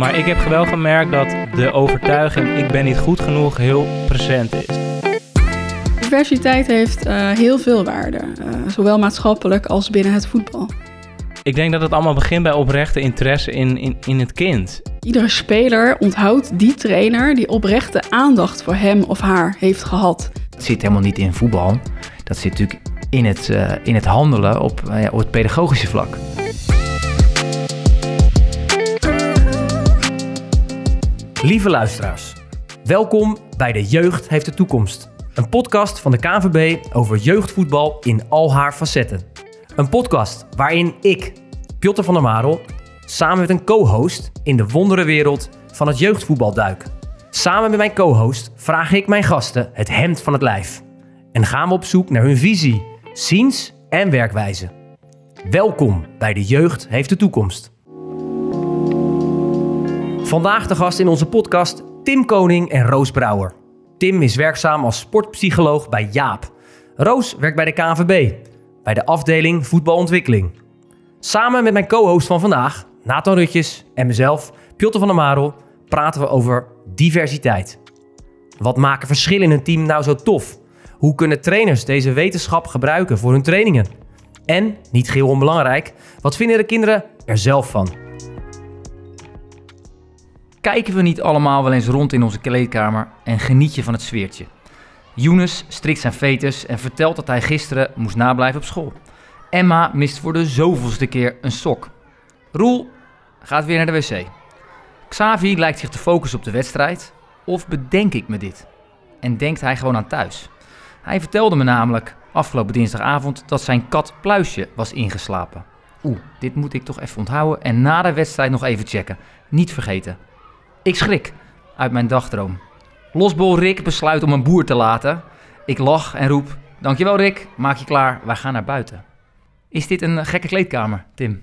Maar ik heb wel gemerkt dat de overtuiging ik ben niet goed genoeg heel present is. Diversiteit heeft uh, heel veel waarde, uh, zowel maatschappelijk als binnen het voetbal. Ik denk dat het allemaal begint bij oprechte interesse in, in, in het kind. Iedere speler onthoudt die trainer die oprechte aandacht voor hem of haar heeft gehad. Het zit helemaal niet in voetbal. Dat zit natuurlijk in het, uh, in het handelen op, op het pedagogische vlak. Lieve luisteraars, welkom bij De Jeugd heeft de toekomst. Een podcast van de KNVB over jeugdvoetbal in al haar facetten. Een podcast waarin ik, Piotr van der Marel, samen met een co-host in de wonderenwereld van het jeugdvoetbal duik. Samen met mijn co-host vraag ik mijn gasten het hemd van het lijf. En gaan we op zoek naar hun visie, ziens en werkwijze. Welkom bij De Jeugd heeft de toekomst. Vandaag de gast in onze podcast Tim Koning en Roos Brouwer. Tim is werkzaam als sportpsycholoog bij Jaap. Roos werkt bij de KNVB, bij de afdeling voetbalontwikkeling. Samen met mijn co-host van vandaag, Nathan Rutjes en mezelf, Piotr van der Marel, praten we over diversiteit. Wat maken verschillen in een team nou zo tof? Hoe kunnen trainers deze wetenschap gebruiken voor hun trainingen? En, niet geheel onbelangrijk, wat vinden de kinderen er zelf van? Kijken we niet allemaal wel eens rond in onze kleedkamer en geniet je van het sfeertje? Younes strikt zijn fetus en vertelt dat hij gisteren moest nablijven op school. Emma mist voor de zoveelste keer een sok. Roel gaat weer naar de wc. Xavi lijkt zich te focussen op de wedstrijd. Of bedenk ik me dit? En denkt hij gewoon aan thuis? Hij vertelde me namelijk afgelopen dinsdagavond dat zijn kat Pluisje was ingeslapen. Oeh, dit moet ik toch even onthouden en na de wedstrijd nog even checken. Niet vergeten. Ik schrik uit mijn dagdroom. Losbol Rick besluit om een boer te laten. Ik lach en roep: Dankjewel Rick, maak je klaar, wij gaan naar buiten. Is dit een gekke kleedkamer, Tim?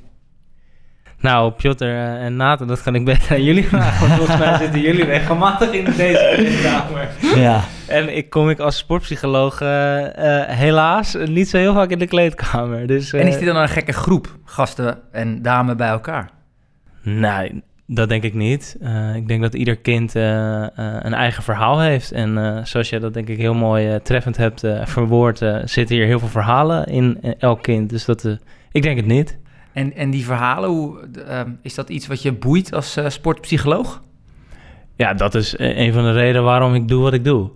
Nou, Piotr en Nathan, dat kan ik beter aan jullie vragen. Want volgens mij zitten jullie regelmatig in deze kleedkamer. Ja. En ik kom ik als sportpsycholoog uh, uh, helaas niet zo heel vaak in de kleedkamer. Dus, uh, en is dit dan een gekke groep gasten en dames bij elkaar? Nee, dat denk ik niet. Uh, ik denk dat ieder kind uh, uh, een eigen verhaal heeft. En zoals jij dat denk ik heel mooi treffend hebt verwoord, zitten hier heel veel verhalen in elk kind. Dus dat, ik denk het niet. En, en die verhalen, hoe, is dat iets wat je boeit als sportpsycholoog? Ja, dat is een van de redenen waarom ik doe wat ik doe.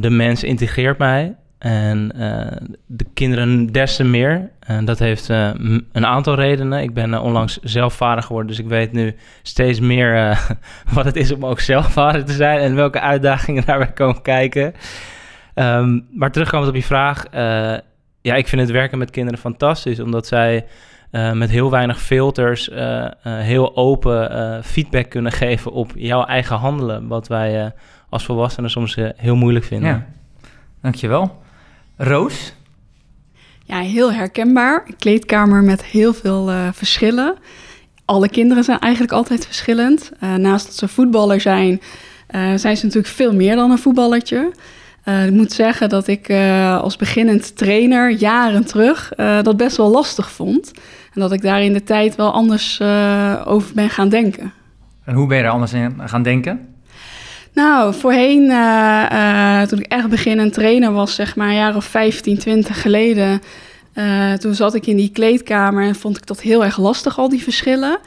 de mens integreert mij. En uh, de kinderen des te meer. En dat heeft uh, een aantal redenen. Ik ben uh, onlangs zelf vader geworden, dus ik weet nu steeds meer wat het is om ook zelf vader te zijn en welke uitdagingen daarbij komen kijken. Um, maar terugkomend op je vraag. ja, ik vind het werken met kinderen fantastisch, omdat zij met heel weinig filters heel open feedback kunnen geven op jouw eigen handelen. Wat wij als volwassenen soms heel moeilijk vinden. Ja. Dankjewel. Roos? Ja, heel herkenbaar. Een kleedkamer met heel veel uh, verschillen. Alle kinderen zijn eigenlijk altijd verschillend. Uh, naast dat ze voetballer zijn, uh, zijn ze natuurlijk veel meer dan een voetballertje. ik moet zeggen dat ik als beginnend trainer jaren terug dat best wel lastig vond. En dat ik daar in de tijd wel anders over ben gaan denken. En hoe ben je er anders in gaan denken? Nou, voorheen, uh, toen ik echt beginnend trainer was, zeg maar een jaar of 15, 20 geleden, uh, toen zat ik in die kleedkamer en vond ik dat heel erg lastig, al die verschillen.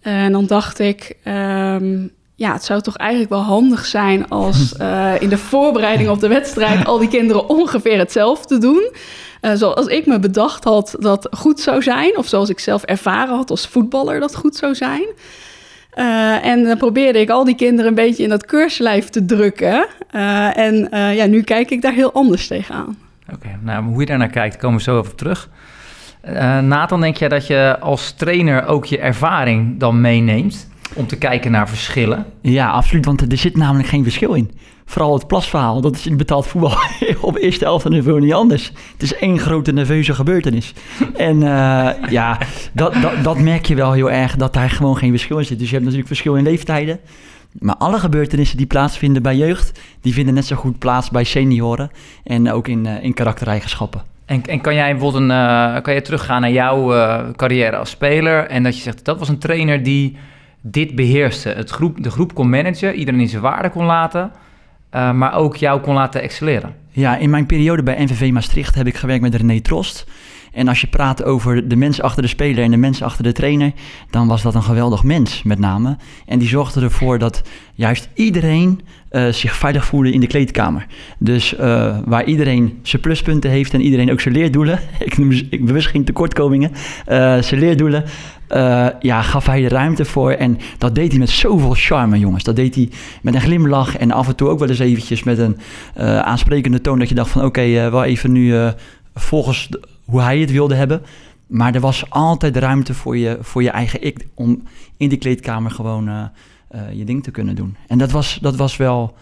en dan dacht ik, um, ja, het zou toch eigenlijk wel handig zijn als in de voorbereiding op de wedstrijd al die kinderen ongeveer hetzelfde doen. zoals ik me bedacht had dat goed zou zijn, of zoals ik zelf ervaren had als voetballer dat goed zou zijn. Uh, en dan probeerde ik al die kinderen een beetje in dat keurslijf te drukken. Uh, en uh, ja, nu kijk ik daar heel anders tegenaan. Oké, nou hoe je daar naar kijkt, komen we zo even terug. Nathan, denk jij dat je als trainer ook je ervaring dan meeneemt om te kijken naar verschillen? Ja, absoluut, want er zit namelijk geen verschil in. Vooral het plasverhaal, dat is in betaald voetbal op eerste helft niveau niet anders. Het is één grote nerveuze gebeurtenis. en uh, ja, dat, dat, dat merk je wel heel erg, dat daar gewoon geen verschil in zit. Dus je hebt natuurlijk verschil in leeftijden. Maar alle gebeurtenissen die plaatsvinden bij jeugd, die vinden net zo goed plaats bij senioren en ook in, uh, in karaktereigenschappen. En, en kan jij bijvoorbeeld een, uh, kan je teruggaan naar jouw carrière als speler en dat je zegt, dat was een trainer die dit beheerste. Het groep, de groep kon managen, iedereen in zijn waarde kon laten, eh, maar ook jou kon laten excelleren. Ja, in mijn periode bij NVV Maastricht heb ik gewerkt met René Trost. En als je praat over de mensen achter de speler en de mensen achter de trainer, dan was dat een geweldig mens met name. En die zorgde ervoor dat juist iedereen uh, zich veilig voelde in de kleedkamer. Dus uh, waar iedereen zijn pluspunten heeft en iedereen ook zijn leerdoelen, ik noem ik bewust geen tekortkomingen, uh, zijn leerdoelen, ja, gaf hij de ruimte voor. En dat deed hij met zoveel charme, jongens. Dat deed hij met een glimlach en af en toe ook wel eens eventjes met een aansprekende toon dat je dacht van oké, okay, wel even nu volgens hoe hij het wilde hebben. Maar er was altijd ruimte voor je, voor je eigen ik om in die kleedkamer gewoon uh, uh, je ding te kunnen doen. En dat was, dat was wel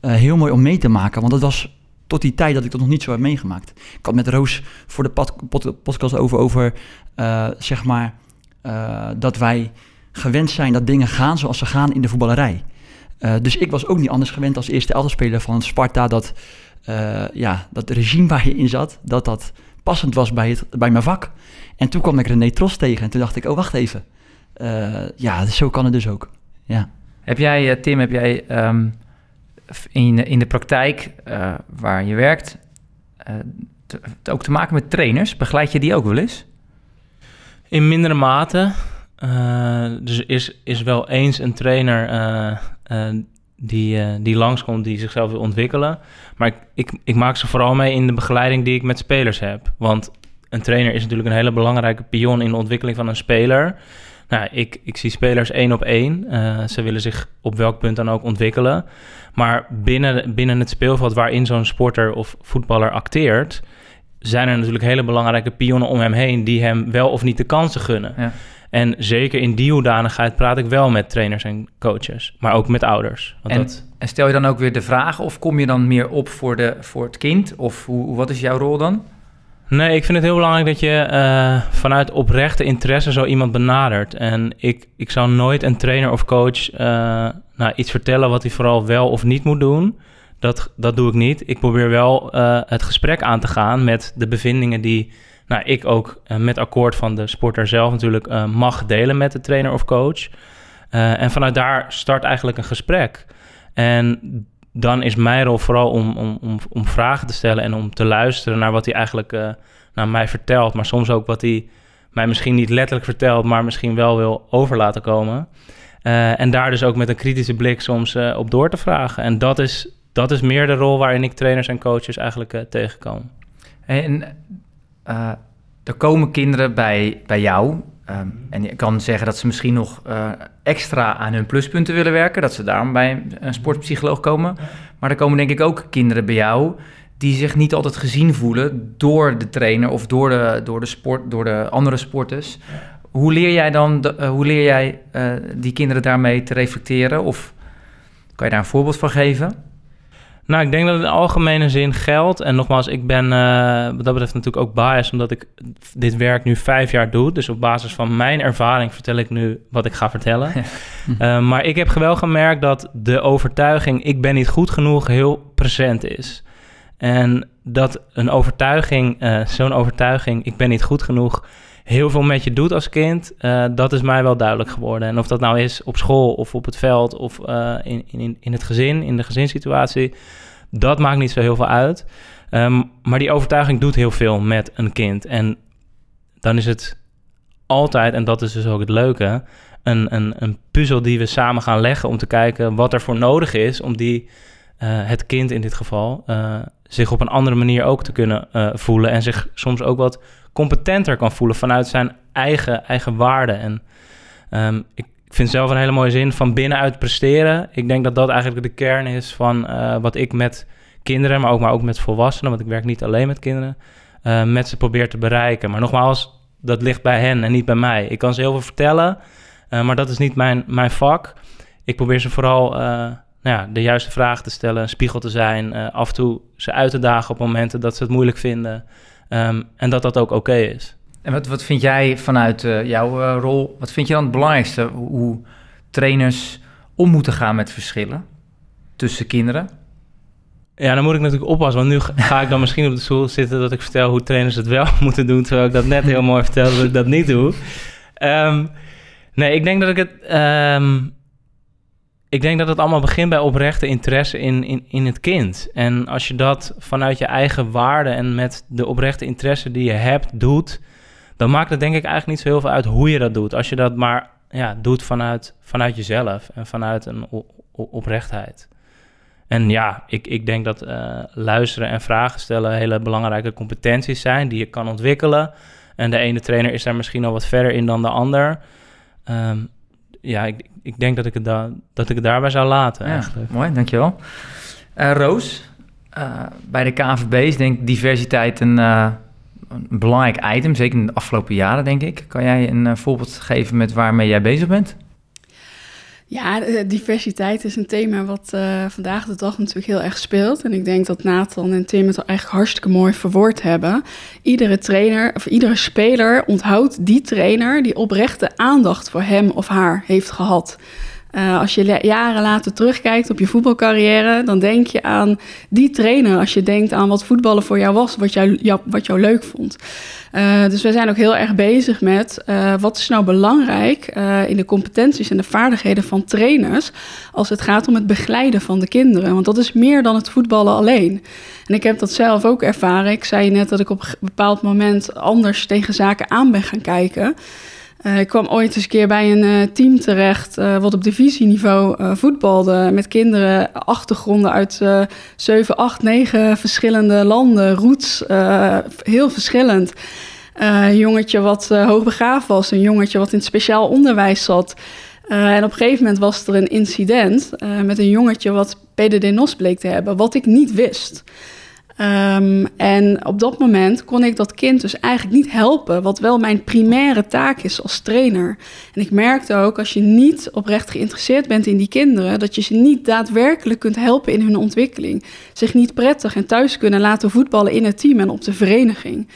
uh, heel mooi om mee te maken, want dat was tot die tijd dat ik dat nog niet zo heb meegemaakt. Ik had met Roos voor de pod, pod, podcast over, over zeg maar, dat wij gewend zijn dat dingen gaan zoals ze gaan in de voetballerij. dus ik was ook niet anders gewend als eerste elfspeler van Sparta dat, ja, dat regime waar je in zat, dat dat passend was bij, het, bij mijn vak. En toen kwam ik René Tros tegen en toen dacht ik, oh wacht even. Uh, ja, zo kan het dus ook. Ja. Heb jij, uh, Tim, heb jij um, in, in de praktijk uh, waar je werkt ook te maken met trainers? Begeleid je die ook wel eens? In mindere mate. dus is, is wel eens een trainer die, uh, die langskomt, die zichzelf wil ontwikkelen. Maar ik, ik, ik, maak ze vooral mee in de begeleiding die ik met spelers heb. Want een trainer is natuurlijk een hele belangrijke pion in de ontwikkeling van een speler. Nou, ik, ik zie spelers één op één. Ze willen zich op welk punt dan ook ontwikkelen. Maar binnen, binnen het speelveld waarin zo'n sporter of voetballer acteert, zijn er natuurlijk hele belangrijke pionnen om hem heen die hem wel of niet de kansen gunnen. Ja. En zeker in die hoedanigheid praat ik wel met trainers en coaches, maar ook met ouders. Want en, dat... en stel je dan ook weer de vraag, of kom je dan meer op voor, de, voor het kind? Of hoe, wat is jouw rol dan? Nee, ik vind het heel belangrijk dat je uh, vanuit oprechte interesse zo iemand benadert. En ik, ik zou nooit een trainer of coach uh, nou, iets vertellen wat hij vooral wel of niet moet doen. Dat, dat doe ik niet. Ik probeer wel uh, het gesprek aan te gaan met de bevindingen die nou, ik ook uh, met akkoord van de sporter zelf natuurlijk uh, mag delen met de trainer of coach. En vanuit daar start eigenlijk een gesprek. En dan is mijn rol vooral om, om, om, om vragen te stellen en om te luisteren naar wat hij eigenlijk naar mij vertelt. Maar soms ook wat hij mij misschien niet letterlijk vertelt, maar misschien wel wil over laten komen. en daar dus ook met een kritische blik soms op door te vragen. En dat is, dat is meer de rol waarin ik trainers en coaches eigenlijk tegenkom. En uh, er komen kinderen bij, bij jou. Um, en je kan zeggen dat ze misschien nog uh, extra aan hun pluspunten willen werken. Dat ze daarom bij een sportpsycholoog komen. Maar er komen denk ik ook kinderen bij jou die zich niet altijd gezien voelen door de trainer of door de, door de, sport, door de andere sporters. Hoe leer jij dan de, uh, hoe leer jij uh, die kinderen daarmee te reflecteren? Of kan je daar een voorbeeld van geven? Nou, ik denk dat het in algemene zin geldt. En nogmaals, ik ben uh, wat dat betreft natuurlijk ook biased, omdat ik dit werk nu vijf jaar doe. Dus op basis van mijn ervaring vertel ik nu wat ik ga vertellen. uh, maar ik heb wel gemerkt dat de overtuiging, ik ben niet goed genoeg, heel present is. En dat een overtuiging, uh, zo'n overtuiging, ik ben niet goed genoeg, heel veel met je doet als kind, uh, dat is mij wel duidelijk geworden. En of dat nou is op school of op het veld of uh, in, in, in het gezin, in de gezinssituatie, dat maakt niet zo heel veel uit. Um, maar die overtuiging doet heel veel met een kind. En dan is het altijd, en dat is dus ook het leuke, een, een, een puzzel die we samen gaan leggen om te kijken wat er voor nodig is om die, uh, het kind in dit geval, zich op een andere manier ook te kunnen voelen en zich soms ook wat competenter kan voelen vanuit zijn eigen, eigen waarde. En um, ik vind zelf een hele mooie zin van binnenuit presteren. Ik denk dat dat eigenlijk de kern is van uh, wat ik met kinderen, maar ook, maar ook met volwassenen, want ik werk niet alleen met kinderen, uh, met ze probeer te bereiken. Maar nogmaals, dat ligt bij hen en niet bij mij. Ik kan ze heel veel vertellen, uh, maar dat is niet mijn, mijn vak. Ik probeer ze vooral nou ja, de juiste vragen te stellen, een spiegel te zijn, af en toe ze uit te dagen op momenten dat ze het moeilijk vinden. Um, en dat dat ook oké okay is. En wat, wat vind jij vanuit uh, jouw uh, rol, wat vind je dan het belangrijkste? Hoe trainers om moeten gaan met verschillen tussen kinderen? Ja, dan moet ik natuurlijk oppassen, want nu ga ik dan misschien op de stoel zitten dat ik vertel hoe trainers het wel moeten doen, terwijl ik dat net heel mooi vertelde dat ik dat niet doe. Um, Nee, ik denk dat ik het. ehm, ik denk dat het allemaal begint bij oprechte interesse in, in, in het kind. En als je dat vanuit je eigen waarde en met de oprechte interesse die je hebt doet, dan maakt het denk ik eigenlijk niet zo heel veel uit hoe je dat doet. Als je dat maar ja, doet vanuit, vanuit jezelf en vanuit een oprechtheid. En ja, ik, ik denk dat eh, luisteren en vragen stellen hele belangrijke competenties zijn die je kan ontwikkelen. En de ene trainer is daar misschien al wat verder in dan de ander. Ehm, ja, ik, ik denk dat ik, het da- dat ik het daarbij zou laten Ja, eigenlijk. mooi, dankjewel. Eh Roos, eh, bij de KNVB is denk ik diversiteit een, eh, een belangrijk item, zeker in de afgelopen jaren denk ik. Kan jij een voorbeeld geven met waarmee jij bezig bent? Ja, diversiteit is een thema wat eh, vandaag de dag natuurlijk heel erg speelt. En ik denk dat Nathan en Tim het al eigenlijk hartstikke mooi verwoord hebben. Iedere trainer of iedere speler onthoudt die trainer die oprechte aandacht voor hem of haar heeft gehad. Eh, als je jaren later terugkijkt op je voetbalcarrière, dan denk je aan die trainer. Als je denkt aan wat voetballen voor jou was, wat jou, wat jou leuk vond. Eh, dus we zijn ook heel erg bezig met eh, wat is nou belangrijk in de competenties en de vaardigheden van trainers als het gaat om het begeleiden van de kinderen. Want dat is meer dan het voetballen alleen. En ik heb dat zelf ook ervaren. Ik zei net dat ik op een bepaald moment anders tegen zaken aan ben gaan kijken. Eh, ik kwam ooit eens een keer bij een eh, team terecht eh, wat op divisieniveau voetbalde met kinderen achtergronden uit eh 7, 8, 9 verschillende landen, roots, heel verschillend. Een jongetje wat hoogbegaafd was, een jongetje wat in speciaal onderwijs zat. En op een gegeven moment was er een incident met een jongetje wat PDD-NOS bleek te hebben, wat ik niet wist. Ehm, en op dat moment kon ik dat kind dus eigenlijk niet helpen, wat wel mijn primaire taak is als trainer. En ik merkte ook, als je niet oprecht geïnteresseerd bent in die kinderen, dat je ze niet daadwerkelijk kunt helpen in hun ontwikkeling. Zich niet prettig en thuis kunnen laten voetballen in het team en op de vereniging.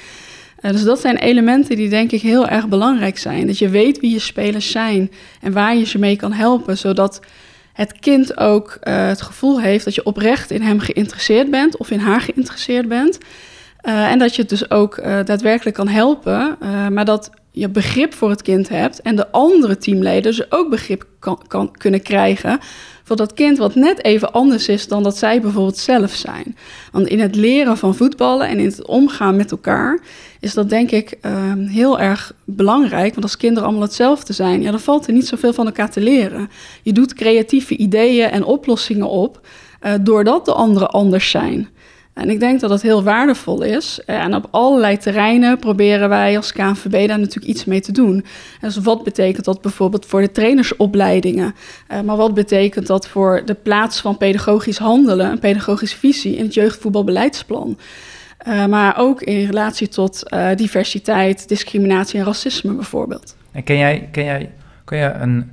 Eh, dus dat zijn elementen die denk ik heel erg belangrijk zijn. Dat je weet wie je spelers zijn en waar je ze mee kan helpen, zodat het kind ook eh, het gevoel heeft dat je oprecht in hem geïnteresseerd bent of in haar geïnteresseerd bent. Eh, en dat je het dus ook eh, daadwerkelijk kan helpen, maar dat je begrip voor het kind hebt en de andere teamleden dus ook begrip kan kunnen krijgen voor dat kind wat net even anders is dan dat zij bijvoorbeeld zelf zijn. Want in het leren van voetballen en in het omgaan met elkaar is dat denk ik eh, heel erg belangrijk. Want als kinderen allemaal hetzelfde zijn, ja, dan valt er niet zoveel van elkaar te leren. Je doet creatieve ideeën en oplossingen op eh, doordat de anderen anders zijn. En ik denk dat dat heel waardevol is. En op allerlei terreinen proberen wij als KNVB daar natuurlijk iets mee te doen. Dus wat betekent dat bijvoorbeeld voor de trainersopleidingen? Uh, maar wat betekent dat voor de plaats van pedagogisch handelen, een pedagogische visie in het jeugdvoetbalbeleidsplan? Uh, maar ook in relatie tot uh, diversiteit, discriminatie en racisme bijvoorbeeld. En ken jij, ken jij, kan je een,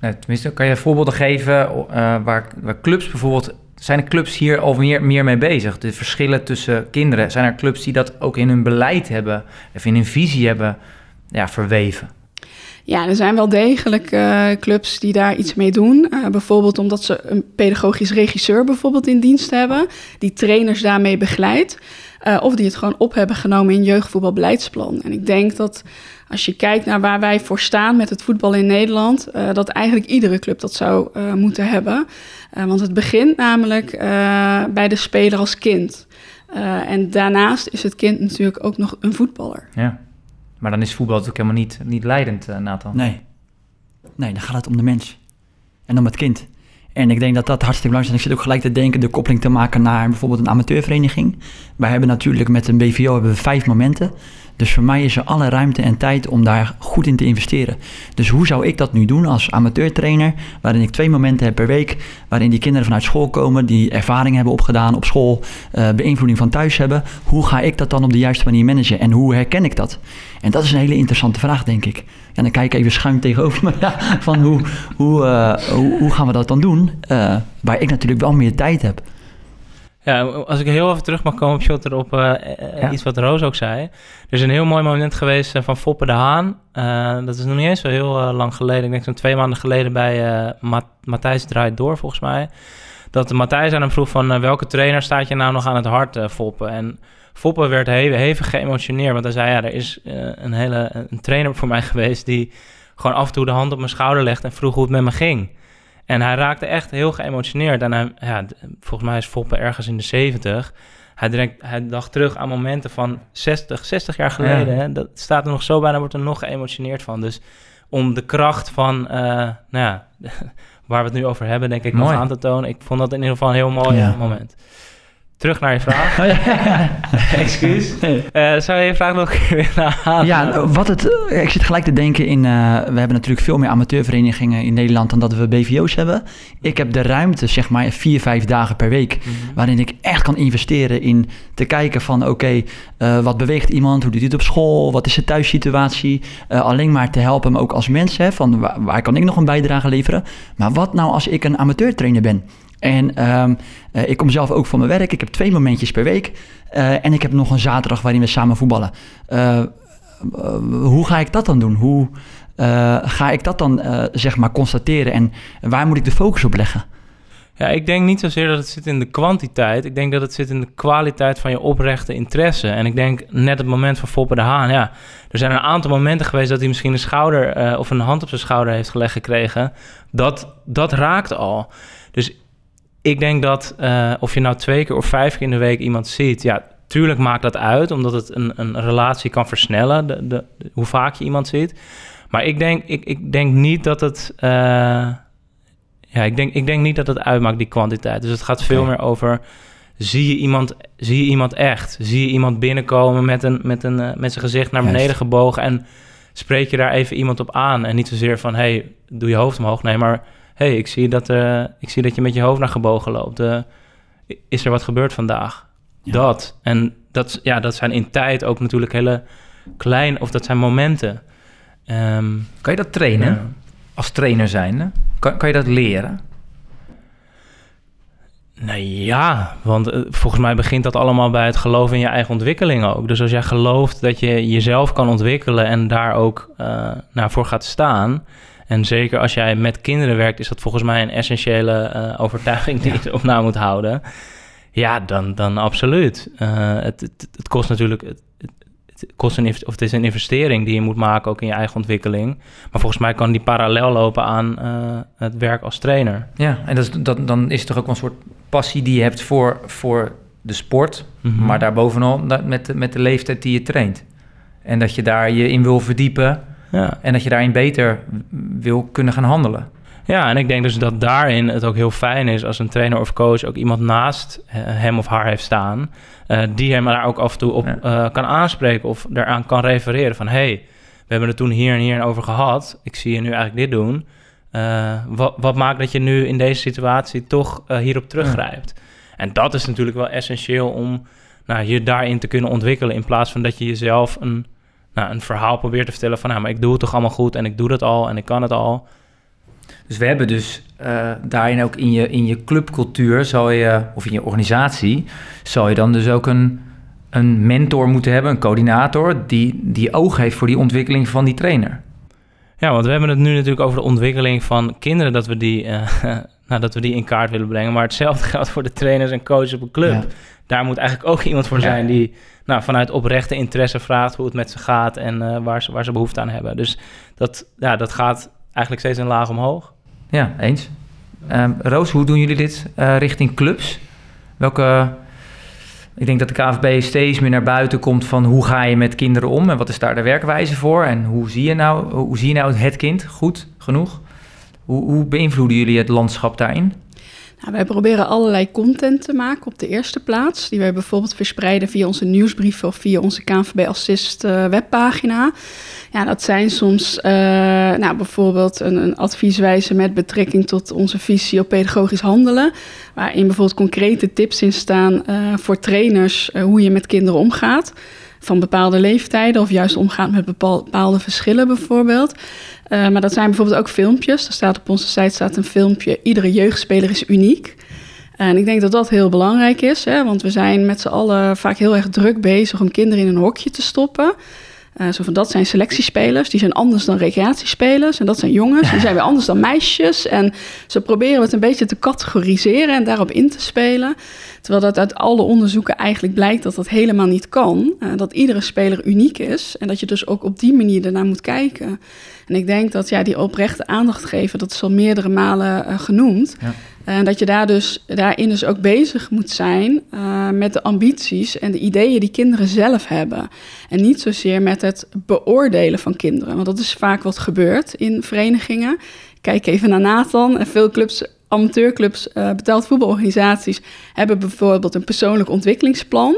nou, tenminste, kan je voorbeelden geven waar, waar clubs bijvoorbeeld zijn er clubs hier al meer, meer mee bezig? De verschillen tussen kinderen. Zijn er clubs die dat ook in hun beleid hebben of in hun visie hebben ja, verweven? Ja, er zijn wel degelijk uh, clubs die daar iets mee doen. Uh, bijvoorbeeld omdat ze een pedagogisch regisseur bijvoorbeeld in dienst hebben, die trainers daarmee begeleidt. Uh, of die het gewoon op hebben genomen in jeugdvoetbalbeleidsplan. En ik denk dat als je kijkt naar waar wij voor staan met het voetbal in Nederland, dat eigenlijk iedere club dat zou moeten hebben. Uh, want het begint namelijk bij de speler als kind. en daarnaast is het kind natuurlijk ook nog een voetballer. Ja, maar dan is voetbal natuurlijk helemaal niet, niet leidend, Nathan. Nee. Nee, dan gaat het om de mens. En om het kind. En ik denk dat dat hartstikke belangrijk is. En ik zit ook gelijk te denken de koppeling te maken naar bijvoorbeeld een amateurvereniging. Wij hebben natuurlijk met een BVO hebben we vijf momenten. Dus voor mij is er alle ruimte en tijd om daar goed in te investeren. Dus hoe zou ik dat nu doen als amateurtrainer, waarin ik twee momenten heb per week, waarin die kinderen vanuit school komen, die ervaring hebben opgedaan op school, uh, beïnvloeding van thuis hebben. Hoe ga ik dat dan op de juiste manier managen en hoe herken ik dat? En dat is een hele interessante vraag, denk ik. Ja, dan kijk ik even schuin tegenover me van hoe, hoe, uh, hoe, hoe, gaan we dat dan doen, uh, waar ik natuurlijk wel meer tijd heb. Ja, als ik heel even terug mag komen op shot erop uh, ja. iets wat Roos ook zei. Er is een heel mooi moment geweest uh, van Foppe de Haan. Uh, dat is nog niet eens zo heel lang geleden. Ik denk zo'n twee maanden geleden bij Ma Matthijs Draait Door, volgens mij. Dat Matthijs aan hem vroeg van welke trainer staat je nou nog aan het hart, Foppe? En Foppe werd hevig, hevig geëmotioneerd. Want hij zei, ja, er is een hele een trainer voor mij geweest die gewoon af en toe de hand op mijn schouder legde en vroeg hoe het met me ging. En hij raakte echt heel geëmotioneerd. En hij, ja, volgens mij is Foppe ergens in de 70. Hij, direct, hij dacht terug aan momenten van 60, 60 jaar geleden. Hè? Dat staat er nog zo bij, wordt er nog geëmotioneerd van. Dus om de kracht van, uh, nou ja, waar we het nu over hebben, denk ik, nog aan te tonen. Ik vond dat in ieder geval een heel mooi ja. moment. Terug naar je vraag. Oh, Excuus. Uh, zou je je vraag nog willen halen? Ja, wat het, eh, ik zit gelijk te denken in... Uh, we hebben natuurlijk veel meer amateurverenigingen in Nederland... dan dat we BVO's hebben. Ik heb de ruimte, zeg maar, vier, vijf dagen per week... Mhm. waarin ik echt kan investeren in te kijken van... oké, okay, uh, wat beweegt iemand? Hoe doet hij het op school? Wat is de thuissituatie? alleen maar te helpen hem ook als mens. Hè, van waar, waar kan ik nog een bijdrage leveren? Maar wat nou als ik een amateurtrainer ben... En um, uh, ik kom zelf ook van mijn werk. Ik heb twee momentjes per week. Uh, en ik heb nog een zaterdag waarin we samen voetballen. Uh, hoe ga ik dat dan doen? Hoe ga ik dat dan zeg maar constateren? En waar moet ik de focus op leggen? Ja, ik denk niet zozeer dat het zit in de kwantiteit. Ik denk dat het zit in de kwaliteit van je oprechte interesse. En ik denk net het moment van Foppe de Haan. Ja, er zijn een aantal momenten geweest dat hij misschien een schouder of een hand op zijn schouder heeft gelegd gekregen. Dat, dat raakt al. Dus ik denk dat uh, of je nou twee keer of vijf keer in de week iemand ziet, ja, tuurlijk maakt dat uit, omdat het een, een relatie kan versnellen, de, de, hoe vaak je iemand ziet. Maar ik denk, ik, ik denk niet dat het. Uh, ja, ik denk, ik denk niet dat het uitmaakt, die kwantiteit. Dus het gaat veel meer over. Zie je, iemand, zie je iemand echt? Zie je iemand binnenkomen met, een, met, een, uh, met zijn gezicht naar beneden gebogen en spreek je daar even iemand op aan? En niet zozeer van, hey, doe je hoofd omhoog. Nee, maar hey, ik, zie dat, uh, ik zie dat je met je hoofd naar gebogen loopt. Uh, is er wat gebeurd vandaag? Dat. En dat, ja, dat zijn in tijd ook natuurlijk hele kleine, of dat zijn momenten. Um, kan je dat trainen? Ja. Als trainer zijn? Kan, kan je dat leren? Nou ja, want uh, volgens mij begint dat allemaal bij het geloof in je eigen ontwikkeling ook. Dus als jij gelooft dat je jezelf kan ontwikkelen en daar ook uh, nou, voor gaat staan, en zeker als jij met kinderen werkt, is dat volgens mij een essentiële uh, overtuiging die je op na moet houden. Ja, dan, dan absoluut. Uh, het, het, het, kost natuurlijk. Het, het, kost een, of het is een investering die je moet maken ook in je eigen ontwikkeling. Maar volgens mij kan die parallel lopen aan uh, het werk als trainer. Ja, en dat is, dat, dan is het toch ook een soort passie die je hebt voor, voor de sport. Mm -hmm. Maar daarbovenal met, met de leeftijd die je traint. En dat je daar je in wil verdiepen. Ja. En dat je daarin beter wil kunnen gaan handelen. Ja, en ik denk dus dat daarin het ook heel fijn is als een trainer of coach ook iemand naast hem of haar heeft staan, uh, die hem daar ook af en toe op ja. uh, kan aanspreken of daaraan kan refereren van hey, we hebben het toen hier en hier over gehad, ik zie je nu eigenlijk dit doen. Uh, wat, wat, maakt dat je nu in deze situatie toch hierop teruggrijpt? Ja. En dat is natuurlijk wel essentieel om nou, je daarin te kunnen ontwikkelen in plaats van dat je jezelf een nou, een verhaal probeert te vertellen van... nou, maar ik doe het toch allemaal goed en ik doe dat al en ik kan het al. Dus we hebben dus uh, daarin ook in je, in je clubcultuur, zou je, of in je organisatie... zou je dan dus ook een, een mentor moeten hebben, een coördinator... Die, die oog heeft voor die ontwikkeling van die trainer. Ja, want we hebben het nu natuurlijk over de ontwikkeling van kinderen... dat we die, uh, nou, dat we die in kaart willen brengen. Maar hetzelfde geldt voor de trainers en coaches op een club. Ja. Daar moet eigenlijk ook iemand voor zijn die nou, vanuit oprechte interesse vraagt hoe het met ze gaat en uh, waar, ze, waar ze behoefte aan hebben. Dus dat, ja, dat gaat eigenlijk steeds een laag omhoog. Ja, eens. Um, Roos, hoe doen jullie dit uh, richting clubs? Welke, ik denk dat de KVB steeds meer naar buiten komt van hoe ga je met kinderen om en wat is daar de werkwijze voor en hoe zie je nou, hoe zie je nou het kind goed genoeg? Hoe, hoe beïnvloeden jullie het landschap daarin? Nou, wij proberen allerlei content te maken op de eerste plaats. Die wij bijvoorbeeld verspreiden via onze nieuwsbrieven of via onze KNVB Assist uh, webpagina. Ja, dat zijn soms uh, nou, bijvoorbeeld een, een advieswijze met betrekking tot onze visie op pedagogisch handelen. Waarin bijvoorbeeld concrete tips in staan uh, voor trainers hoe je met kinderen omgaat van bepaalde leeftijden of juist omgaat met bepaalde verschillen bijvoorbeeld. Uh, maar dat zijn bijvoorbeeld ook filmpjes. Er staat op onze site staat een filmpje. Iedere jeugdspeler is uniek. En ik denk dat dat heel belangrijk is, hè, want we zijn met z'n allen vaak heel erg druk bezig om kinderen in een hokje te stoppen. Uh, zo van, dat zijn selectiespelers, die zijn anders dan recreatiespelers. En dat zijn jongens, die zijn weer anders dan meisjes. En ze proberen het een beetje te categoriseren en daarop in te spelen. Terwijl dat uit alle onderzoeken eigenlijk blijkt dat dat helemaal niet kan. Uh, dat iedere speler uniek is en dat je dus ook op die manier ernaar moet kijken. En ik denk dat ja, die oprechte aandacht geven, dat is al meerdere malen uh, genoemd. Ja. En dat je daar dus, daarin dus ook bezig moet zijn uh, met de ambities en de ideeën die kinderen zelf hebben. En niet zozeer met het beoordelen van kinderen. Want dat is vaak wat gebeurt in verenigingen. Kijk even naar Nathan. En veel clubs, amateurclubs, uh, betaald voetbalorganisaties hebben bijvoorbeeld een persoonlijk ontwikkelingsplan.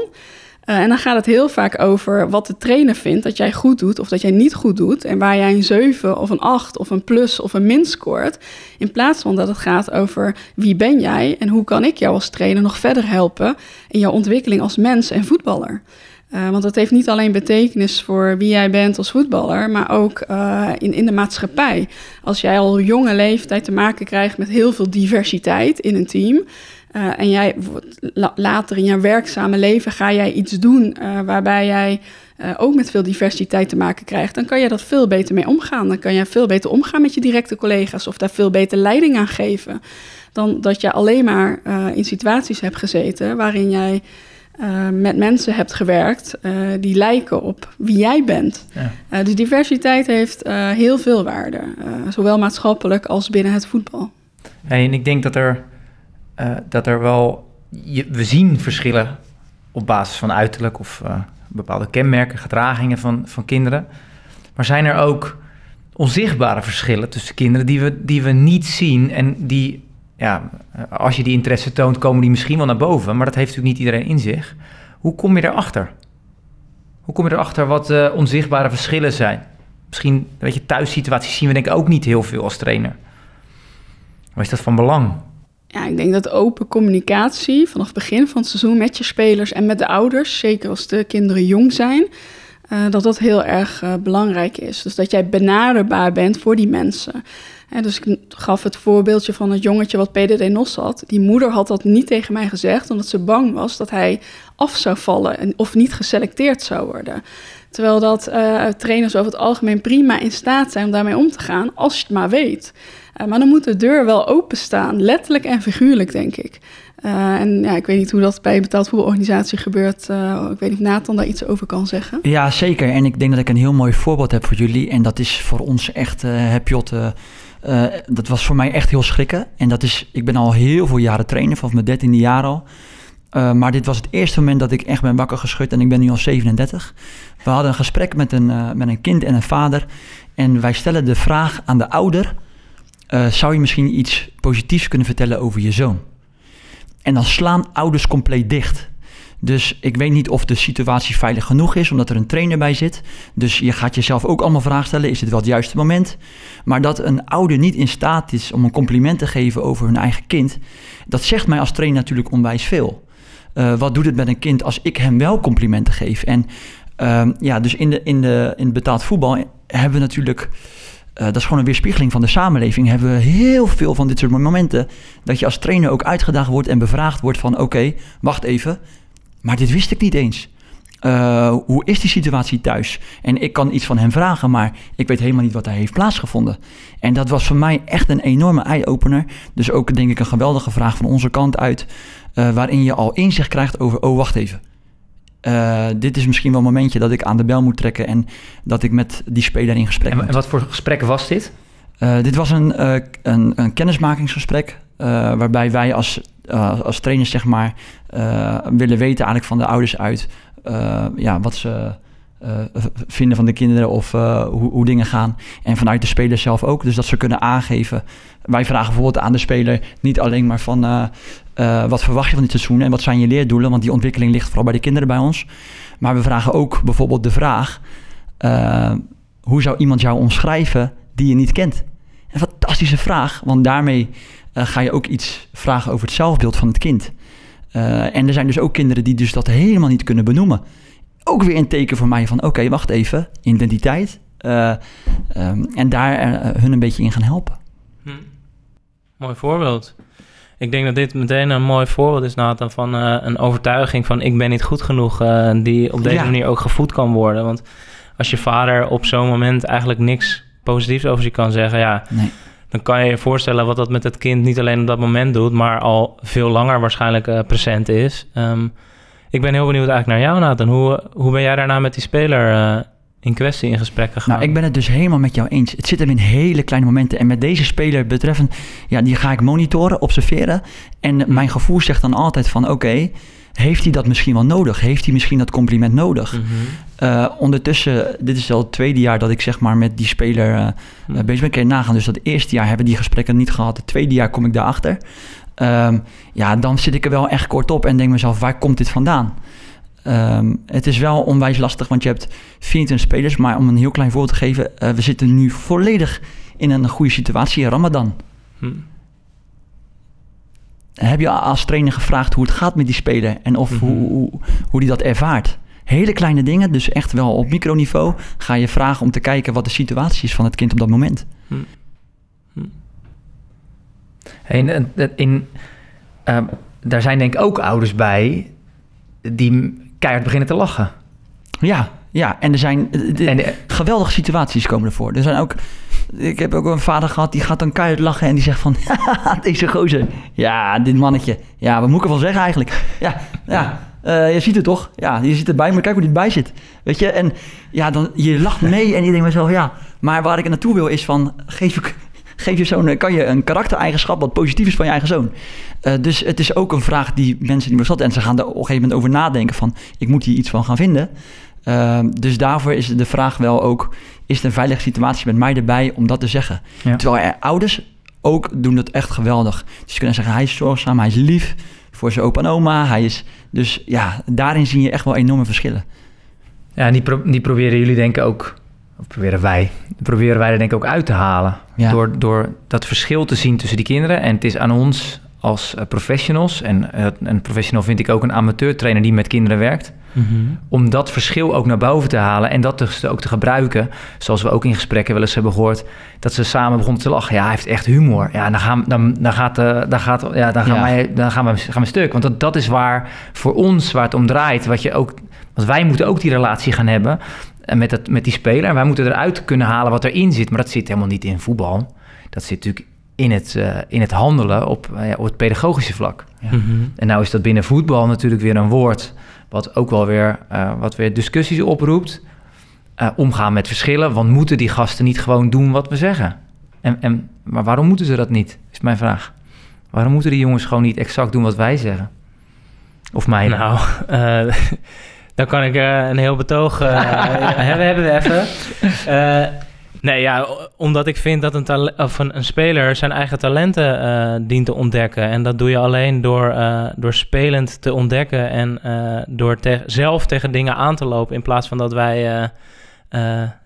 Uh, en dan gaat het heel vaak over wat de trainer vindt dat jij goed doet of dat jij niet goed doet. En waar jij een 7 of een 8 of een plus of een min scoort. In plaats van dat het gaat over wie ben jij en hoe kan ik jou als trainer nog verder helpen in jouw ontwikkeling als mens en voetballer. Uh, want dat heeft niet alleen betekenis voor wie jij bent als voetballer, maar ook uh, in, in de maatschappij. Als jij al jonge leeftijd te maken krijgt met heel veel diversiteit in een team, uh, en jij later in je werkzame leven ga jij iets doen uh, waarbij jij uh, ook met veel diversiteit te maken krijgt, dan kan je dat veel beter mee omgaan. Dan kan je veel beter omgaan met je directe collega's of daar veel beter leiding aan geven. Dan dat je alleen maar in situaties hebt gezeten waarin jij met mensen hebt gewerkt die lijken op wie jij bent. Ja. dus diversiteit heeft heel veel waarde, zowel maatschappelijk als binnen het voetbal. Hey, en ik denk dat er uh, dat er wel. We zien verschillen op basis van uiterlijk of uh, bepaalde kenmerken, gedragingen van, van kinderen. Maar zijn er ook onzichtbare verschillen tussen kinderen die we, die we niet zien en die, ja, als je die interesse toont, komen die misschien wel naar boven, maar dat heeft natuurlijk niet iedereen in zich. Hoe kom je erachter? Hoe kom je erachter wat onzichtbare verschillen zijn? Misschien, weet je, thuissituaties zien we denk ik ook niet heel veel als trainer. Maar is dat van belang? Ja, ik denk dat open communicatie vanaf het begin van het seizoen met je spelers en met de ouders, zeker als de kinderen jong zijn, uh, dat dat heel erg uh, belangrijk is. Dus dat jij benaderbaar bent voor die mensen. En dus ik gaf het voorbeeldje van het jongetje wat PDD NOS had. Die moeder had dat niet tegen mij gezegd, omdat ze bang was dat hij af zou vallen en, of niet geselecteerd zou worden. Terwijl dat uh, trainers over het algemeen prima in staat zijn om daarmee om te gaan, als je het maar weet. Uh, maar dan moet de deur wel openstaan, letterlijk en figuurlijk, denk ik. Uh, en ja, ik weet niet hoe dat bij een betaald voetbalorganisatie gebeurt. Uh, ik weet niet of Nathan daar iets over kan zeggen. Ja, zeker. En ik denk dat ik een heel mooi voorbeeld heb voor jullie. En dat is voor ons echt, uh, heb Jot, dat was voor mij echt heel schrikken. En dat is, ik ben al heel veel jaren trainer, vanaf mijn dertiende jaar al. Maar dit was het eerste moment dat ik echt ben wakker geschud en ik ben nu al 37. We hadden een gesprek met een, met een kind en een vader. En wij stellen de vraag aan de ouder: uh, zou je misschien iets positiefs kunnen vertellen over je zoon? En dan slaan ouders compleet dicht. Dus ik weet niet of de situatie veilig genoeg is, omdat er een trainer bij zit. Dus je gaat jezelf ook allemaal vragen stellen: is dit wel het juiste moment? Maar dat een ouder niet in staat is om een compliment te geven over hun eigen kind, dat zegt mij als trainer natuurlijk onwijs veel. Uh, wat doet het met een kind als ik hem wel complimenten geef? En uh, ja, dus in, de, in, de, in betaald voetbal hebben we natuurlijk. Uh, dat is gewoon een weerspiegeling van de samenleving. Hebben we heel veel van dit soort momenten. Dat je als trainer ook uitgedaagd wordt en bevraagd wordt van: oké, wacht even. Maar dit wist ik niet eens. Uh, hoe is die situatie thuis? En ik kan iets van hem vragen, maar ik weet helemaal niet wat daar heeft plaatsgevonden. En dat was voor mij echt een enorme eye-opener. Dus ook denk ik een geweldige vraag van onze kant uit. Uh, waarin je al inzicht krijgt over, oh wacht even. Uh, dit is misschien wel een momentje dat ik aan de bel moet trekken en dat ik met die speler in gesprek en, moet. En wat voor gesprek was dit? Uh, dit was een, een, een, kennismakingsgesprek waarbij wij als, als trainers zeg maar willen weten eigenlijk van de ouders uit ja, wat ze uh, vinden van de kinderen of uh, hoe, hoe, dingen gaan. En vanuit de speler zelf ook. Dus dat ze kunnen aangeven. Wij vragen bijvoorbeeld aan de speler niet alleen maar van uh, wat verwacht je van dit seizoen en wat zijn je leerdoelen. Want die ontwikkeling ligt vooral bij de kinderen bij ons. Maar we vragen ook bijvoorbeeld de vraag: hoe zou iemand jou omschrijven die je niet kent? Een fantastische vraag, want daarmee ga je ook iets vragen over het zelfbeeld van het kind. en er zijn dus ook kinderen die dus dat helemaal niet kunnen benoemen ook weer een teken voor mij van: oké, wacht even, identiteit. Uh, um, en daar uh, hun een beetje in gaan helpen. Hm. Mooi voorbeeld. Ik denk dat dit meteen een mooi voorbeeld is, Nathan, van uh, een overtuiging van ik ben niet goed genoeg, die op deze ja. manier ook gevoed kan worden. Want als je vader op zo'n moment eigenlijk niks positiefs over je kan zeggen, ja, Nee. dan kan je je voorstellen wat dat met het kind niet alleen op dat moment doet, maar al veel langer waarschijnlijk eh, present is. Ehm, ik ben heel benieuwd eigenlijk naar jou, Nathan. Hoe, hoe ben jij daarna met die speler eh, in kwestie in gesprek gegaan? Nou, ik ben het dus helemaal met jou eens. Het zit hem in hele kleine momenten. En met deze speler betreffend, ja, die ga ik monitoren, observeren. En mijn gevoel zegt dan altijd van, oké, heeft hij dat misschien wel nodig? Heeft hij misschien dat compliment nodig? Mhm. Eh, ondertussen, dit is al het tweede jaar dat ik zeg maar met die speler eh, bezig ben. Kun je nagaan, dus dat eerste jaar hebben die gesprekken niet gehad. Het tweede jaar kom ik daarachter. Ehm ja, dan zit ik er wel echt kort op en denk mezelf, waar komt dit vandaan? Ehm, het is wel onwijs lastig, want je hebt 24 spelers. Maar om een heel klein voorbeeld te geven, eh, we zitten nu volledig in een goede situatie, Ramadan. Hm. Heb je als trainer gevraagd hoe het gaat met die speler en of Mhm. hoe, hoe, hoe die dat ervaart? Hele kleine dingen, dus echt wel op microniveau, ga je vragen om te kijken wat de situatie is van het kind op dat moment. En, en- en- in, ehm, daar zijn denk ik ook ouders bij die keihard beginnen te lachen. Ja, ja, en er zijn eh, de- En, geweldige situaties komen ervoor. Er zijn ook, ik heb ook een vader gehad die gaat dan keihard lachen en die zegt van, deze gozer, ja, dit mannetje, ja, wat moet ik ervan zeggen eigenlijk? Ja, ja, eh, je ziet het toch? Ja, je zit erbij, maar kijk hoe die erbij zit. Weet je, en ja, dan, je lacht mee en je denkt mezelf, ja, maar waar ik er naartoe wil is van, geef je, geef je zoon, eh, kan je een karaktereigenschap wat positief is van je eigen zoon. Eh, dus het is ook een vraag die mensen die zat en ze gaan er op een gegeven moment over nadenken van, ik moet hier iets van gaan vinden. Ehm, dus daarvoor is de vraag wel ook, is het een veilige situatie met mij erbij om dat te zeggen? Ja. Terwijl er ouders ook doen dat echt geweldig. Dus je kunt zeggen, hij is zorgzaam, hij is lief voor zijn opa en oma. Hij is, dus ja, daarin zie je echt wel enorme verschillen. ja, en die, pro- die proberen jullie denk ik ook, of proberen wij, proberen wij er denk ik ook uit te halen. Ja. Door, door dat verschil te zien tussen die kinderen. En het is aan ons als eh, professionals, en eh, een professional vind ik ook een amateurtrainer die met kinderen werkt, Mhm. om dat verschil ook naar boven te halen en dat dus ook te gebruiken. Zoals we ook in gesprekken wel eens hebben gehoord, dat ze samen begonnen te lachen. Ja, hij heeft echt humor. Ja, dan gaan, dan, dan gaat, eh, dan gaat, ja, dan gaan, Ja. Wij, dan gaan, we, gaan we stuk. Want dat, dat is waar voor ons, waar het om draait. Wat je ook, want wij moeten ook die relatie gaan hebben met, het, met die speler. En wij moeten eruit kunnen halen wat erin zit. Maar dat zit helemaal niet in voetbal. Dat zit natuurlijk in het, eh, in het handelen op, eh, ja, op het pedagogische vlak. Ja. Mhm. En nou is dat binnen voetbal natuurlijk weer een woord wat ook wel weer, eh, wat weer discussies oproept. Eh, omgaan met verschillen, want moeten die gasten niet gewoon doen wat we zeggen? En, en, maar waarom moeten ze dat niet, is mijn vraag. Waarom moeten die jongens gewoon niet exact doen wat wij zeggen? Of mij? Nou, eh, dan kan ik eh, een heel betoog eh, hebben, hebben we even. Eh, nee, ja, omdat ik vind dat een, of een, een speler zijn eigen talenten dient te ontdekken. En dat doe je alleen door, door spelend te ontdekken en door te- zelf tegen dingen aan te lopen. In plaats van dat wij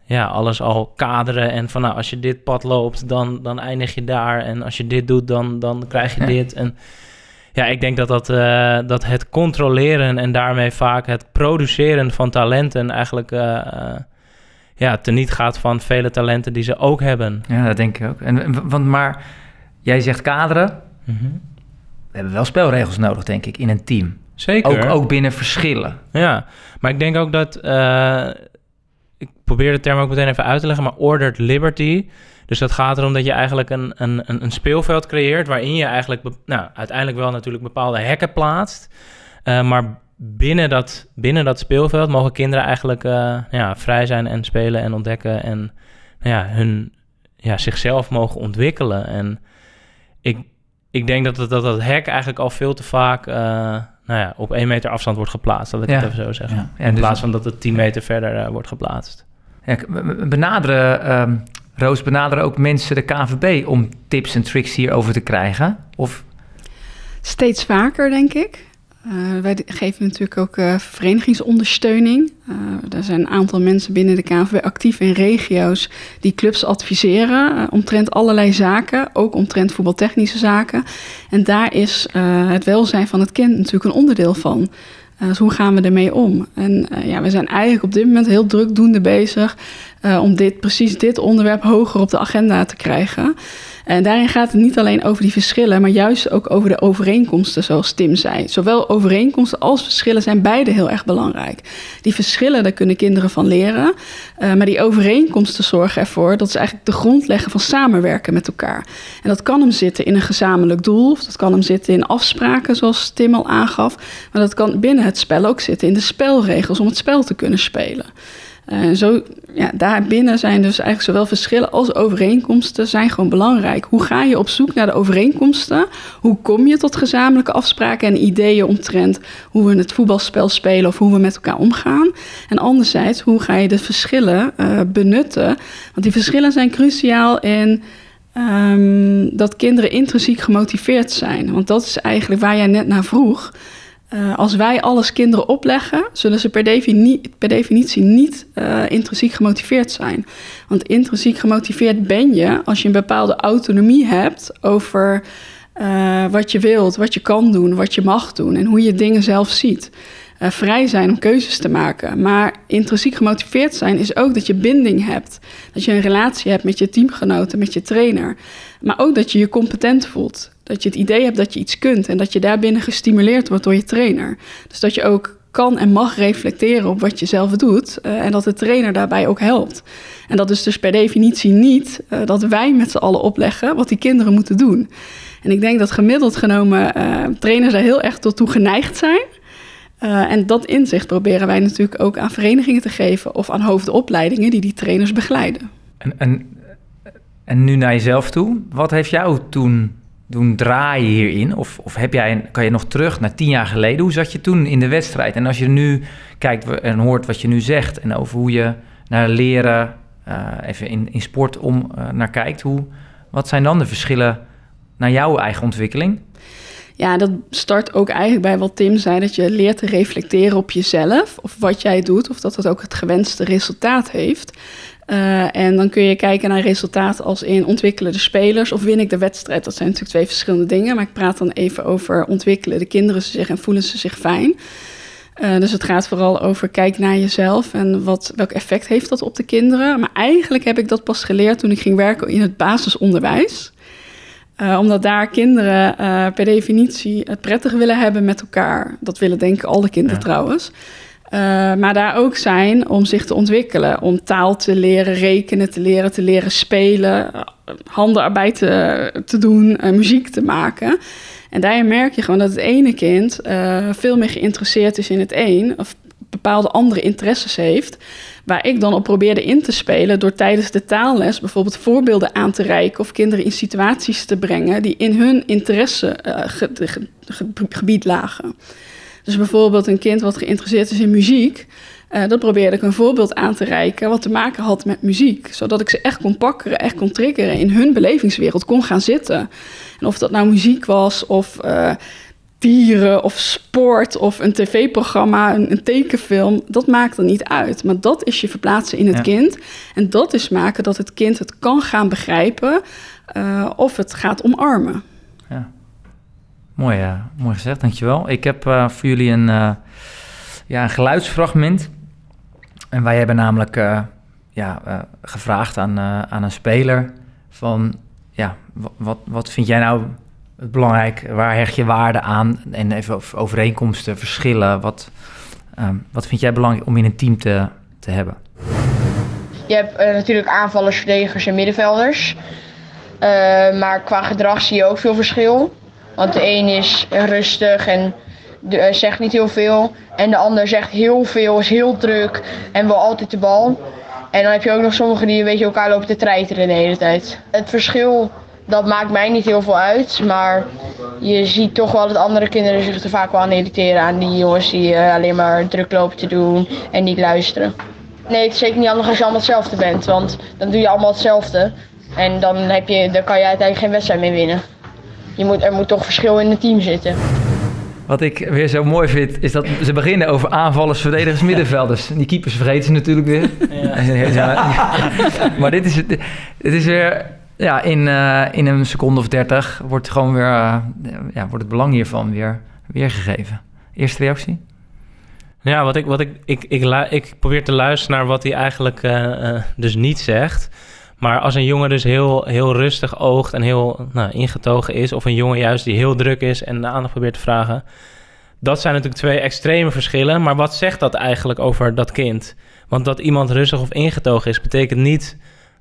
ja, alles al kaderen en van nou, als je dit pad loopt, dan, dan eindig je daar. En als je dit doet, dan, dan krijg je dit. En ja, ik denk dat, dat, eh, dat het controleren en daarmee vaak het produceren van talenten eigenlijk eh eh, ja, teniet gaat van vele talenten die ze ook hebben. Ja, dat denk ik ook. En, want, maar jij zegt kaderen. We hebben wel spelregels nodig, denk ik, in een team. Zeker. Ook, ook binnen verschillen. Ja, maar ik denk ook dat... eh, ik probeer de term ook meteen even uit te leggen, maar ordered liberty. Dus dat gaat erom dat je eigenlijk een, een, een, speelveld creëert... waarin je eigenlijk nou, uiteindelijk wel natuurlijk bepaalde hekken plaatst. Eh, maar binnen dat, binnen dat speelveld mogen kinderen eigenlijk eh, ja, vrij zijn en spelen en ontdekken... en nou ja, hun, ja, zichzelf mogen ontwikkelen. En ik, ik denk dat, het, dat dat hek eigenlijk al veel te vaak... eh, nou ja, op één meter afstand wordt geplaatst, dat ik Ja. het even zo zeg. Ja. Ja, In dus- plaats van dat het 10 meter verder wordt geplaatst. Ja, benaderen, ehm, Roos, benaderen ook mensen de KVB om tips en tricks hierover te krijgen? Of Steeds vaker, denk ik. Eh, wij geven natuurlijk ook eh, verenigingsondersteuning. Eh, er zijn een aantal mensen binnen de KNVB actief in regio's die clubs adviseren omtrent allerlei zaken, ook omtrent voetbaltechnische zaken. En daar is het welzijn van het kind natuurlijk een onderdeel van. Dus hoe gaan we ermee om? En ja, we zijn eigenlijk op dit moment heel drukdoende bezig eh, om dit, precies dit onderwerp hoger op de agenda te krijgen. En daarin gaat het niet alleen over die verschillen, maar juist ook over de overeenkomsten, zoals Tim zei. Zowel overeenkomsten als verschillen zijn beide heel erg belangrijk. Die verschillen, daar kunnen kinderen van leren. Uh, maar die overeenkomsten zorgen ervoor dat ze eigenlijk de grond leggen van samenwerken met elkaar. En dat kan hem zitten in een gezamenlijk doel, of dat kan hem zitten in afspraken, zoals Tim al aangaf. Maar dat kan binnen het spel ook zitten in de spelregels om het spel te kunnen spelen. En uh, zo, ja, daarbinnen zijn dus eigenlijk zowel verschillen als overeenkomsten zijn gewoon belangrijk. Hoe ga je op zoek naar de overeenkomsten? Hoe kom je tot gezamenlijke afspraken en ideeën omtrent hoe we het voetbalspel spelen of hoe we met elkaar omgaan? En anderzijds, hoe ga je de verschillen uh, benutten? Want die verschillen zijn cruciaal in um, dat kinderen intrinsiek gemotiveerd zijn. Want dat is eigenlijk waar jij net naar vroeg. Uh, als wij alles kinderen opleggen, zullen ze per, per definitie niet uh, intrinsiek gemotiveerd zijn. Want intrinsiek gemotiveerd ben je als je een bepaalde autonomie hebt over uh, wat je wilt, wat je kan doen, wat je mag doen en hoe je dingen zelf ziet. vrij zijn om keuzes te maken. Maar intrinsiek gemotiveerd zijn is ook dat je binding hebt. Dat je een relatie hebt met je teamgenoten, met je trainer. Maar ook dat je je competent voelt. Dat je het idee hebt dat je iets kunt en dat je daarbinnen gestimuleerd wordt door je trainer. Dus dat je ook kan en mag reflecteren op wat je zelf doet uh, en dat de trainer daarbij ook helpt. En dat is dus per definitie niet uh, dat wij met z'n allen opleggen wat die kinderen moeten doen. En ik denk dat gemiddeld genomen uh, trainers daar heel erg tot toe geneigd zijn. en dat inzicht proberen wij natuurlijk ook aan verenigingen te geven of aan hoofdopleidingen die die trainers begeleiden. En, en, en nu naar jezelf toe, wat heeft jou toen doen draaien hierin? Of, of heb jij, kan je nog terug naar tien jaar geleden? Hoe zat je toen in de wedstrijd? En als je nu kijkt en hoort wat je nu zegt en over hoe je naar leren, uh, even in, in sport om uh, naar kijkt, hoe, wat zijn dan de verschillen naar jouw eigen ontwikkeling? Ja, dat start ook eigenlijk bij wat Tim zei, dat je leert te reflecteren op jezelf, of wat jij doet, of dat het ook het gewenste resultaat heeft. Uh, en dan kun je kijken naar resultaten als in ontwikkelen de spelers of win ik de wedstrijd. Dat zijn natuurlijk twee verschillende dingen, maar ik praat dan even over ontwikkelen de kinderen zich en voelen ze zich fijn. Uh, dus het gaat vooral over kijk naar jezelf en wat, welk effect heeft dat op de kinderen. Maar eigenlijk heb ik dat pas geleerd toen ik ging werken in het basisonderwijs. Uh, omdat daar kinderen per definitie het prettig willen hebben met elkaar. Dat willen denk ik alle kinderen ja. trouwens. Uh, maar daar ook zijn om zich te ontwikkelen. Om taal te leren, rekenen te leren, te leren spelen, handenarbeid te, te doen, muziek te maken. En daarin merk je gewoon dat het ene kind veel meer geïnteresseerd is in het een, of bepaalde andere interesses heeft. Waar ik dan op probeerde in te spelen door tijdens de taalles bijvoorbeeld voorbeelden aan te reiken of kinderen in situaties te brengen die in hun interessegebied lagen. Dus bijvoorbeeld een kind wat geïnteresseerd is in muziek, uh, dat probeerde ik een voorbeeld aan te reiken wat te maken had met muziek. Zodat ik ze echt kon pakkeren, echt kon triggeren, in hun belevingswereld kon gaan zitten. En of dat nou muziek was of uh, dieren of sport of een tv-programma, een, een, tekenfilm, dat maakt er niet uit. Maar dat is je verplaatsen in het ja. kind. En dat is maken dat het kind het kan gaan begrijpen uh, of het gaat omarmen. Mooi, uh, mooi gezegd, dankjewel. Ik heb uh, voor jullie een, ja, een geluidsfragment. En wij hebben namelijk ja, gevraagd aan, aan een speler van... Ja, wat, wat vind jij nou het belangrijk? Waar hecht je waarde aan? En even over overeenkomsten, verschillen. Wat, um, wat vind jij belangrijk om in een team te, te hebben? Je hebt natuurlijk aanvallers, verdedigers en middenvelders. Maar qua gedrag zie je ook veel verschil. Want de een is rustig en de, uh, zegt niet heel veel. En de ander zegt heel veel, is heel druk en wil altijd de bal. En dan heb je ook nog sommigen die een beetje elkaar lopen te treiteren de hele tijd. Het verschil dat maakt mij niet heel veel uit. Maar je ziet toch wel dat andere kinderen zich er vaak wel aan irriteren aan die jongens die uh, alleen maar druk lopen te doen en niet luisteren. Nee, het is zeker niet handig als je allemaal hetzelfde bent, want dan doe je allemaal hetzelfde. En dan, heb je, dan kan je uiteindelijk geen wedstrijd meer winnen. Je moet, er moet toch verschil in het team zitten. Wat ik weer zo mooi vind, is dat ze beginnen over aanvallers, verdedigers, middenvelders. Die keepers vergeten ze natuurlijk weer. Ja. maar dit is, dit is weer ja, in, uh, in een seconde of dertig wordt, gewoon weer, uh, ja, wordt het belang hiervan weer weergegeven. Eerste reactie? Ja, wat ik, wat ik, ik, ik, probeer te luisteren naar wat hij eigenlijk eh, eh, dus niet zegt. Maar als een jongen dus heel, heel rustig oogt en heel nou, ingetogen is... of een jongen juist die heel druk is en de aandacht probeert te vragen... dat zijn natuurlijk twee extreme verschillen. Maar wat zegt dat eigenlijk over dat kind? Want dat iemand rustig of ingetogen is... betekent niet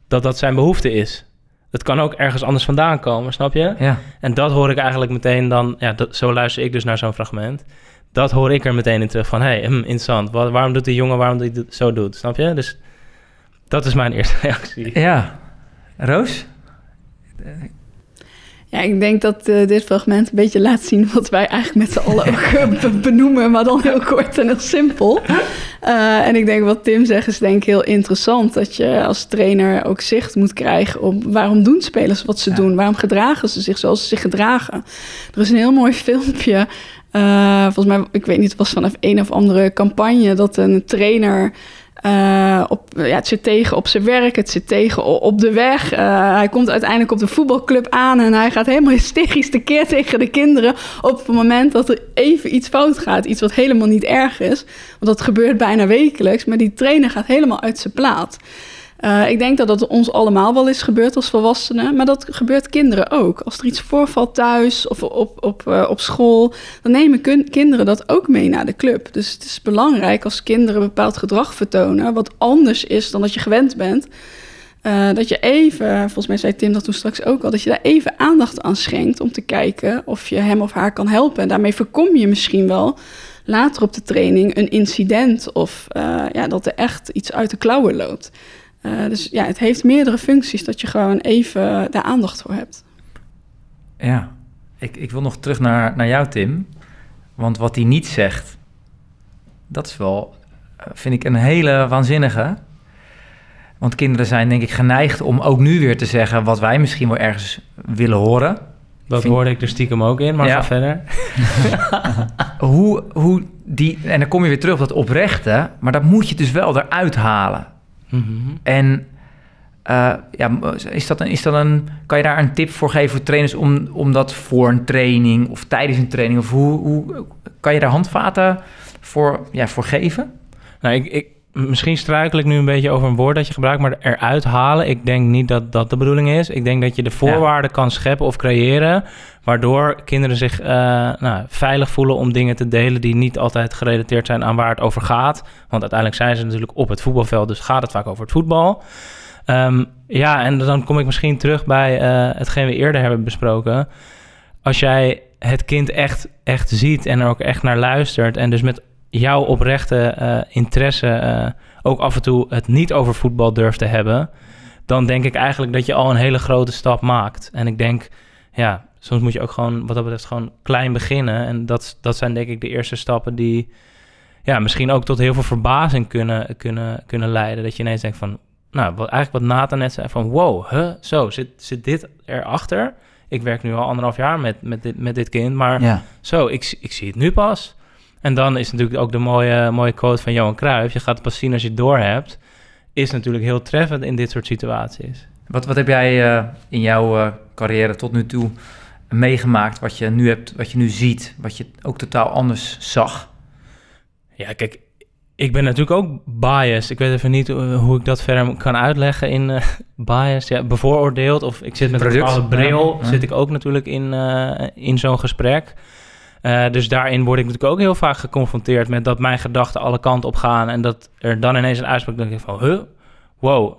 dat dat zijn behoefte is. Het kan ook ergens anders vandaan komen, snap je? Ja. En dat hoor ik eigenlijk meteen dan... Ja, dat, zo luister ik dus naar zo'n fragment. Dat hoor ik er meteen in terug van... hé, hey, hm, interessant. Wa- waarom doet die jongen waarom hij dit zo doet? Snap je? Dus dat is mijn eerste reactie. Ja. Roos? Ja, ik denk dat eh, dit fragment een beetje laat zien wat wij eigenlijk met z'n allen ook eh, be- benoemen, maar dan heel kort en heel simpel. Eh, en ik denk wat Tim zegt is denk ik heel interessant, dat je als trainer ook zicht moet krijgen op waarom doen spelers wat ze Ja. doen, waarom gedragen ze zich zoals ze zich gedragen. Er is een heel mooi filmpje, eh, volgens mij, ik weet niet, het was vanaf een of andere campagne, dat een trainer eh, op, ja, het zit tegen op zijn werk, het zit tegen op de weg. Eh, hij komt uiteindelijk op de voetbalclub aan en hij gaat helemaal hysterisch tekeer tegen de kinderen op het moment dat er even iets fout gaat. Iets wat helemaal niet erg is, want dat gebeurt bijna wekelijks, maar die trainer gaat helemaal uit zijn plaat. Eh, ik denk dat dat ons allemaal wel eens gebeurt als volwassenen, maar dat gebeurt kinderen ook. Als er iets voorvalt thuis of op, op, eh, op school, dan nemen kinderen dat ook mee naar de club. Dus het is belangrijk als kinderen bepaald gedrag vertonen, wat anders is dan dat je gewend bent. eh, dat je even, volgens mij zei Tim dat toen straks ook al, dat je daar even aandacht aan schenkt om te kijken of je hem of haar kan helpen. En daarmee voorkom je misschien wel later op de training een incident of ja, dat er echt iets uit de klauwen loopt. Eh, dus ja, het heeft meerdere functies dat je gewoon even daar aandacht voor hebt. Ja. Ik, ik wil nog terug naar, naar jou, Tim. Want wat hij niet zegt, dat is wel, eh, vind ik, een hele waanzinnige. Want kinderen zijn denk ik geneigd om ook nu weer te zeggen wat wij misschien wel ergens willen horen. Dat vind- hoorde ik er stiekem ook in, maar Ja. ga verder. Hoe, hoe die, en dan kom je weer terug op dat oprechte, maar dat moet je dus wel eruit halen. Mhm. En eh, ja, is dat een, is dat een, kan je daar een tip voor geven voor trainers om, om dat voor een training of tijdens een training? Of hoe, hoe kan je daar handvaten voor, ja, voor geven? Nou, ik, ik, misschien struikel ik nu een beetje over een woord dat je gebruikt, maar eruit halen. Ik denk niet dat dat de bedoeling is. Ik denk dat je de voorwaarden kan scheppen of creëren, waardoor kinderen zich eh, nou, veilig voelen om dingen te delen die niet altijd gerelateerd zijn aan waar het over gaat. Want uiteindelijk zijn ze natuurlijk op het voetbalveld, dus gaat het vaak over het voetbal. Ehm, ja, en dan kom ik misschien terug bij eh, hetgeen we eerder hebben besproken. Als jij het kind echt, echt ziet en er ook echt naar luistert en dus met jouw oprechte eh, interesse eh, ook af en toe het niet over voetbal durft te hebben, dan denk ik eigenlijk dat je al een hele grote stap maakt. En ik denk, ja, soms moet je ook gewoon, wat dat betreft, gewoon klein beginnen. En dat, dat zijn denk ik de eerste stappen die, ja, misschien ook tot heel veel verbazing kunnen, kunnen, kunnen leiden. Dat je ineens denkt van, nou, wat, eigenlijk wat Nathan net zei, van wow, huh, zo, zit, zit dit erachter? Ik werk nu al anderhalf jaar met, met, dit, met dit kind, maar Ja. zo, ik, ik zie het nu pas. En dan is natuurlijk ook de mooie, mooie quote van Johan Cruijff... je gaat pas zien als je het door hebt... is natuurlijk heel treffend in dit soort situaties. Wat, wat heb jij eh, in jouw eh, carrière tot nu toe meegemaakt, wat je nu hebt, wat je nu ziet, wat je ook totaal anders zag? Ja, kijk, ik ben natuurlijk ook biased. Ik weet even niet eh, hoe ik dat verder kan uitleggen in eh biased. Ja, bevooroordeeld of ik zit met een Product, bepaalde bril... ja, zit ik ook natuurlijk in, in zo'n gesprek... Eh, dus daarin word ik natuurlijk ook heel vaak geconfronteerd met dat mijn gedachten alle kanten op gaan en dat er dan ineens een uitspraak denk ik van, huh, wow,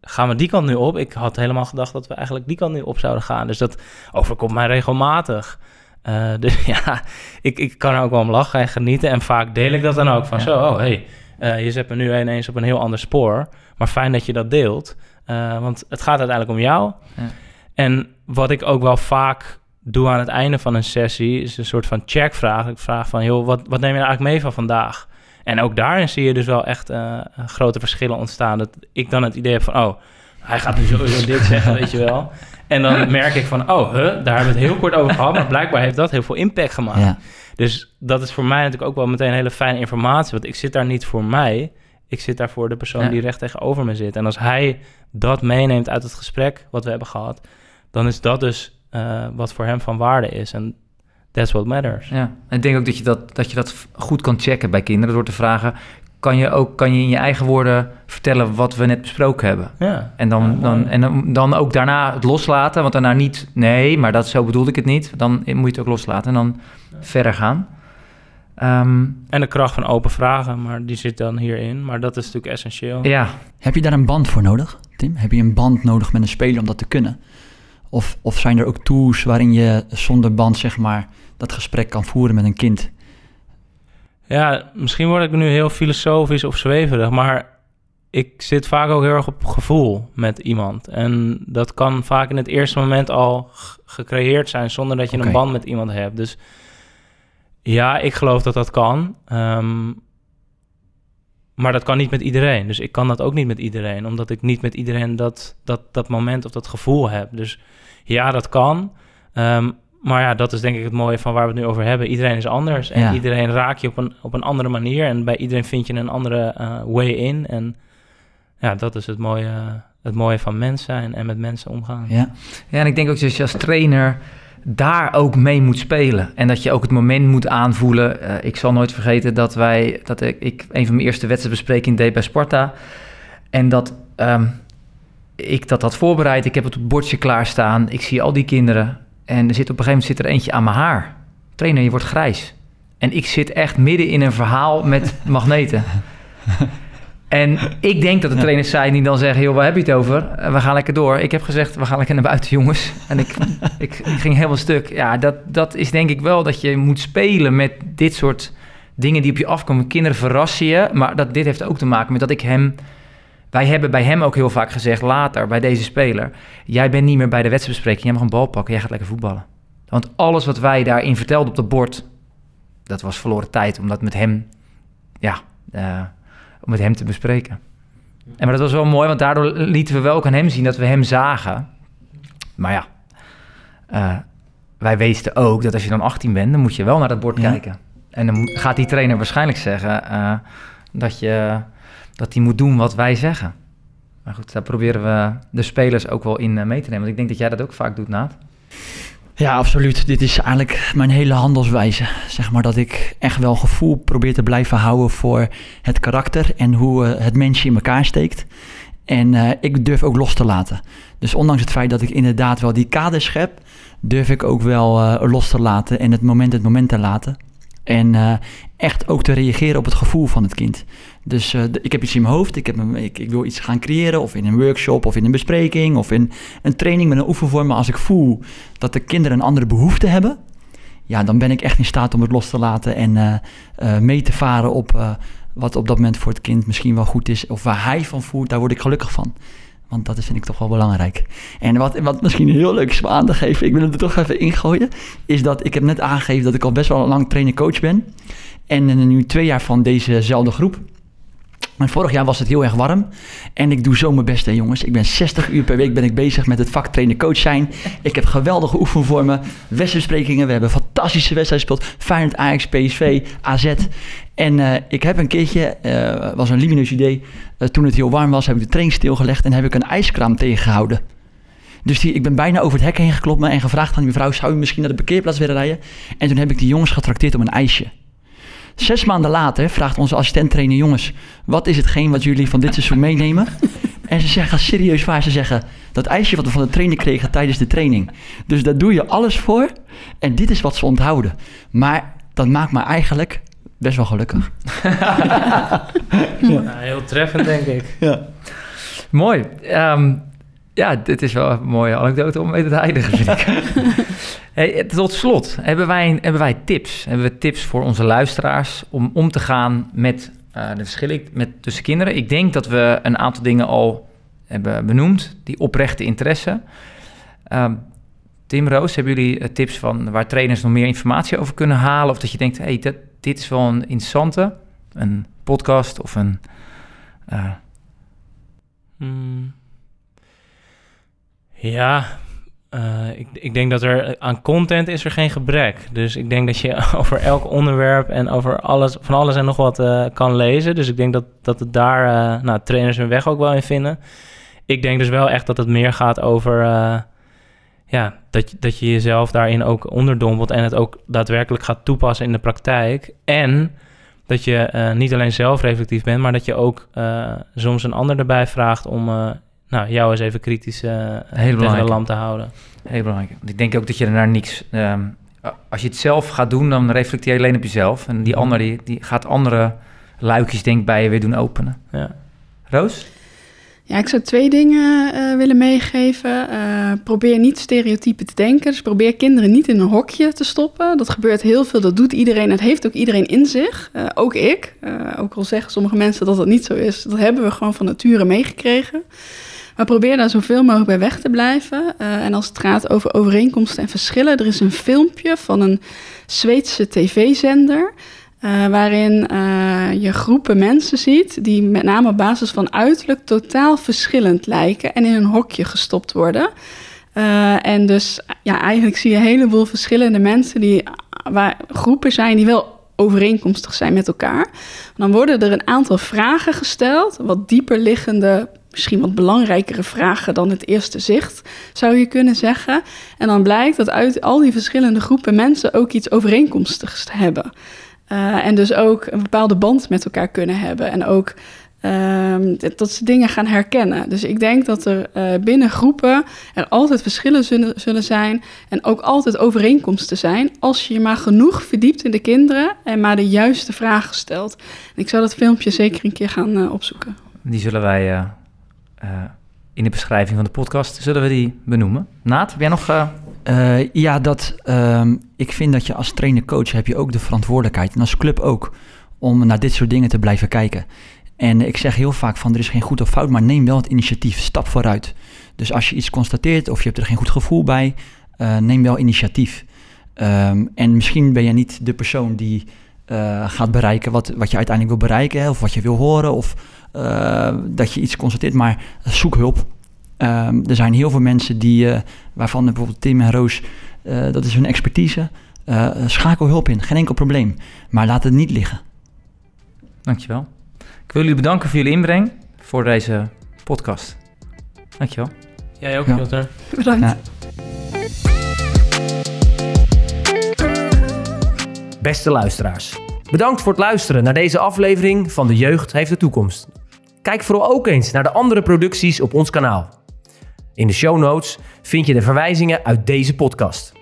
gaan we die kant nu op? Ik had helemaal gedacht dat we eigenlijk die kant nu op zouden gaan. Dus dat overkomt mij regelmatig. Eh, dus ja, ik, ik kan er ook wel om lachen en genieten en vaak deel ik dat dan ook van, Ja. zo, oh hey, eh, je zet me nu ineens op een heel ander spoor, maar fijn dat je dat deelt, want het gaat uiteindelijk om jou. Ja. En wat ik ook wel vaak doe aan het einde van een sessie, is een soort van checkvraag. Ik vraag van, joh, wat, wat neem je nou eigenlijk mee van vandaag? En ook daarin zie je dus wel echt eh, grote verschillen ontstaan. Dat ik dan het idee heb van, oh, hij gaat nu sowieso dit zeggen, weet je wel. En dan merk ik van, oh, huh, daar hebben we het heel kort over gehad, maar blijkbaar heeft dat heel veel impact gemaakt. Ja. Dus dat is voor mij natuurlijk ook wel meteen hele fijne informatie, want ik zit daar niet voor mij. Ik zit daar voor de persoon Ja. die recht tegenover me zit. En als hij dat meeneemt uit het gesprek wat we hebben gehad, dan is dat dus eh, wat voor hem van waarde is. En that's what matters. Ja, en ik denk ook dat je dat, dat je dat goed kan checken bij kinderen door te vragen... kan je ook kan je in je eigen woorden vertellen wat we net besproken hebben? Ja. En dan, dan, en dan, dan ook daarna het loslaten, want daarna niet... nee, maar dat, zo bedoelde ik het niet. Dan moet je het ook loslaten en dan verder gaan. Ehm, En de kracht van open vragen, maar die zit dan hierin. Maar dat is natuurlijk essentieel. ja, Heb je daar een band voor nodig, Tim? Heb je een band nodig met een speler om dat te kunnen? Of, of zijn er ook tools waarin je zonder band, zeg maar, dat gesprek kan voeren met een kind? Ja, misschien word ik nu heel filosofisch of zweverig, maar ik zit vaak ook heel erg op gevoel met iemand. En dat kan vaak in het eerste moment al gecreëerd zijn zonder dat je een band met iemand hebt. Dus ja, ik geloof dat dat kan. Ehm, maar dat kan niet met iedereen. Dus ik kan dat ook niet met iedereen, omdat ik niet met iedereen dat, dat, dat moment of dat gevoel heb. Dus ja, dat kan. Ehm, maar ja, dat is denk ik het mooie van waar we het nu over hebben. Iedereen is anders en Ja. iedereen raak je op een, op een andere manier. En bij iedereen vind je een andere eh, way in. En ja, dat is het mooie, het mooie van mens zijn en met mensen omgaan. Ja, Ja, en ik denk ook dat je als trainer daar ook mee moet spelen. En dat je ook het moment moet aanvoelen. Eh, ik zal nooit vergeten dat wij, dat ik, ik een van mijn eerste wedstrijdbesprekingen deed bij Sparta. En dat ehm, ik dat had voorbereid. Ik heb het op het bordje klaarstaan. Ik zie al die kinderen. En er zit op een gegeven moment zit er eentje aan mijn haar. Trainer, je wordt grijs. En ik zit echt midden in een verhaal met magneten. En ik denk dat de trainers zijn die dan zeggen... joh, waar heb je het over? Eh, We gaan lekker door. Ik heb gezegd, we gaan lekker naar buiten, jongens. En ik, ik, ging helemaal stuk. Ja, dat, dat is denk ik wel dat je moet spelen met dit soort dingen die op je afkomen. Kinderen verrassen je, maar dat, dit heeft ook te maken met dat ik hem... Wij hebben bij hem ook heel vaak gezegd, later, bij deze speler... jij bent niet meer bij de wedstrijdbespreking, jij mag een bal pakken, jij gaat lekker voetballen. Want alles wat wij daarin vertelden op het bord... dat was verloren tijd, om dat met hem... ja, eh, om met hem te bespreken. En maar dat was wel mooi, want daardoor lieten we wel ook aan hem zien dat we hem zagen. Maar ja, eh, wij wisten ook dat als je dan 18 bent, dan moet je wel naar dat bord Ja. kijken. En dan gaat die trainer waarschijnlijk zeggen eh, dat je dat hij moet doen wat wij zeggen. Maar goed, daar proberen we de spelers ook wel in eh, mee te nemen. Want ik denk dat jij dat ook vaak doet, Naat. Ja, absoluut. Dit is eigenlijk mijn hele handelswijze. Zeg maar dat ik echt wel gevoel probeer te blijven houden voor het karakter en hoe eh, het mensje in elkaar steekt. En eh, ik durf ook los te laten. Dus ondanks het feit dat ik inderdaad wel die kaders heb, durf ik ook wel eh, los te laten en het moment het moment te laten. En echt ook te reageren op het gevoel van het kind. Dus eh, ik heb iets in mijn hoofd, ik, heb een, ik, wil iets gaan creëren, of in een workshop, of in een bespreking, of in een training met een oefenvorm. Maar als ik voel dat de kinderen een andere behoefte hebben, ja, dan ben ik echt in staat om het los te laten en eh, eh, mee te varen op wat op dat moment voor het kind misschien wel goed is, of waar hij van voelt, daar word ik gelukkig van. Want dat vind ik toch wel belangrijk. En wat, wat misschien heel leuk is om aan te geven, ik wil het er toch even ingooien, is dat ik heb net aangegeven dat ik al best wel lang trainer-coach ben. En nu twee jaar van dezezelfde groep. En vorig jaar was het heel erg warm. En ik doe zo mijn best, hè, jongens. Ik ben 60 uur per week ben ik bezig met het vak trainer coach zijn. Ik heb geweldige oefenvormen, wedstrijdbesprekingen. We hebben fantastische wedstrijden gespeeld. Feyenoord, Ajax, PSV, AZ. En eh, ik heb een keertje, eh was een lumineus idee. eh, toen het heel warm was, heb ik de training stilgelegd en heb ik een ijskraam tegengehouden. Dus die, ik ben bijna over het hek heen geklopt en gevraagd aan mevrouw... zou u misschien naar de parkeerplaats willen rijden? En toen heb ik die jongens getrakteerd op een ijsje. Zes maanden later vraagt onze assistent-trainer... jongens, wat is hetgeen wat jullie van dit seizoen meenemen? En ze zeggen serieus waar, ze zeggen... dat ijsje wat we van de trainer kregen tijdens de training. Dus daar doe je alles voor en dit is wat ze onthouden. Maar dat maakt me eigenlijk best wel gelukkig. Ja, heel treffend, denk ik. Mooi. Ehm, ja, dit is wel een mooie anekdote om mee te eindigen, vind ik. hey, tot slot, hebben wij, hebben wij tips? Hebben we tips voor onze luisteraars om om te gaan met eh, de verschillen met, tussen kinderen? Ik denk dat we een aantal dingen al hebben benoemd, die oprechte interesse. Ehm, Tim Roos, hebben jullie eh, tips van waar trainers nog meer informatie over kunnen halen? Of dat je denkt, hey, dat, dit is wel een interessante, een podcast of een... eh, Hmm. Ja, eh, ik, ik denk dat er aan content is er geen gebrek. Dus ik denk dat je over elk onderwerp en over alles, van alles en nog wat eh, kan lezen. Dus ik denk dat, dat het daar eh, nou, trainers hun weg ook wel in vinden. Ik denk dus wel echt dat het meer gaat over, ja, dat, dat je jezelf daarin ook onderdompelt en het ook daadwerkelijk gaat toepassen in de praktijk. En dat je niet alleen zelf reflectief bent, maar dat je ook soms een ander erbij vraagt om nou, jou eens even kritisch eh tegen de lamp te houden. Heel belangrijk. Want ik denk ook dat je er naar niks... ehm, als je het zelf gaat doen, dan reflecteer je alleen op jezelf. En die ander die, die gaat andere luikjes denk ik bij je weer doen openen. Ja. Roos? Ja, ik zou twee dingen eh, willen meegeven. Eh, probeer niet stereotypen te denken. Dus probeer kinderen niet in een hokje te stoppen. Dat gebeurt heel veel, dat doet iedereen. Het heeft ook iedereen in zich. Eh, ook ik. Eh, ook al zeggen sommige mensen dat dat niet zo is. Dat hebben we gewoon van nature meegekregen. Maar probeer daar zoveel mogelijk bij weg te blijven. Eh, en als het gaat over overeenkomsten en verschillen... er is een filmpje van een Zweedse tv-zender... eh, waarin eh, je groepen mensen ziet die met name op basis van uiterlijk totaal verschillend lijken en in een hokje gestopt worden. En dus ja, eigenlijk zie je een heleboel verschillende mensen die waar groepen zijn die wel overeenkomstig zijn met elkaar. Dan worden er een aantal vragen gesteld, wat dieper liggende, misschien wat belangrijkere vragen dan het eerste zicht, zou je kunnen zeggen. En dan blijkt dat uit al die verschillende groepen mensen ook iets overeenkomstigs hebben. Uh, en dus ook een bepaalde band met elkaar kunnen hebben. En ook um, dat ze dingen gaan herkennen. Dus ik denk dat er uh, binnen groepen er altijd verschillen zullen, zijn. En ook altijd overeenkomsten zijn. Als je je maar genoeg verdiept in de kinderen. En maar de juiste vragen stelt. Ik zou dat filmpje zeker een keer gaan uh, opzoeken. Die zullen wij in de beschrijving van de podcast zullen we die benoemen. Naat, heb jij nog... Uh, ja, dat, um, ik vind dat je als trainer-coach heb je ook de verantwoordelijkheid, en als club ook, om naar dit soort dingen te blijven kijken. En ik zeg heel vaak van, er is geen goed of fout, maar neem wel het initiatief, stap vooruit. Dus als je iets constateert of je hebt er geen goed gevoel bij, neem wel initiatief. Um, en misschien ben je niet de persoon die uh, gaat bereiken wat, wat je uiteindelijk wil bereiken, hè, of wat je wil horen, of dat je iets constateert, maar zoek hulp. Um, er zijn heel veel mensen die, uh, waarvan bijvoorbeeld Tim en Roos, uh, dat is hun expertise. Uh, schakel hulp in, geen enkel probleem. Maar laat het niet liggen. Dankjewel. Ik wil jullie bedanken voor jullie inbreng voor deze podcast. Dankjewel. Jij ook. Ja. Bedankt. Ja. Beste luisteraars, bedankt voor het luisteren naar deze aflevering van De Jeugd heeft de toekomst. Kijk vooral ook eens naar de andere producties op ons kanaal. In de show notes vind je de verwijzingen uit deze podcast.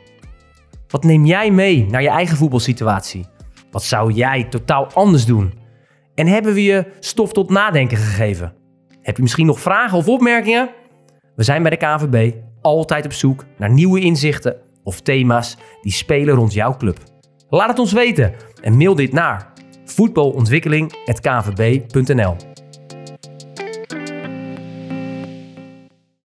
Wat neem jij mee naar je eigen voetbalsituatie? Wat zou jij totaal anders doen? En hebben we je stof tot nadenken gegeven? Heb je misschien nog vragen of opmerkingen? We zijn bij de KNVB altijd op zoek naar nieuwe inzichten of thema's die spelen rond jouw club. Laat het ons weten en mail dit naar voetbalontwikkeling.kvb.nl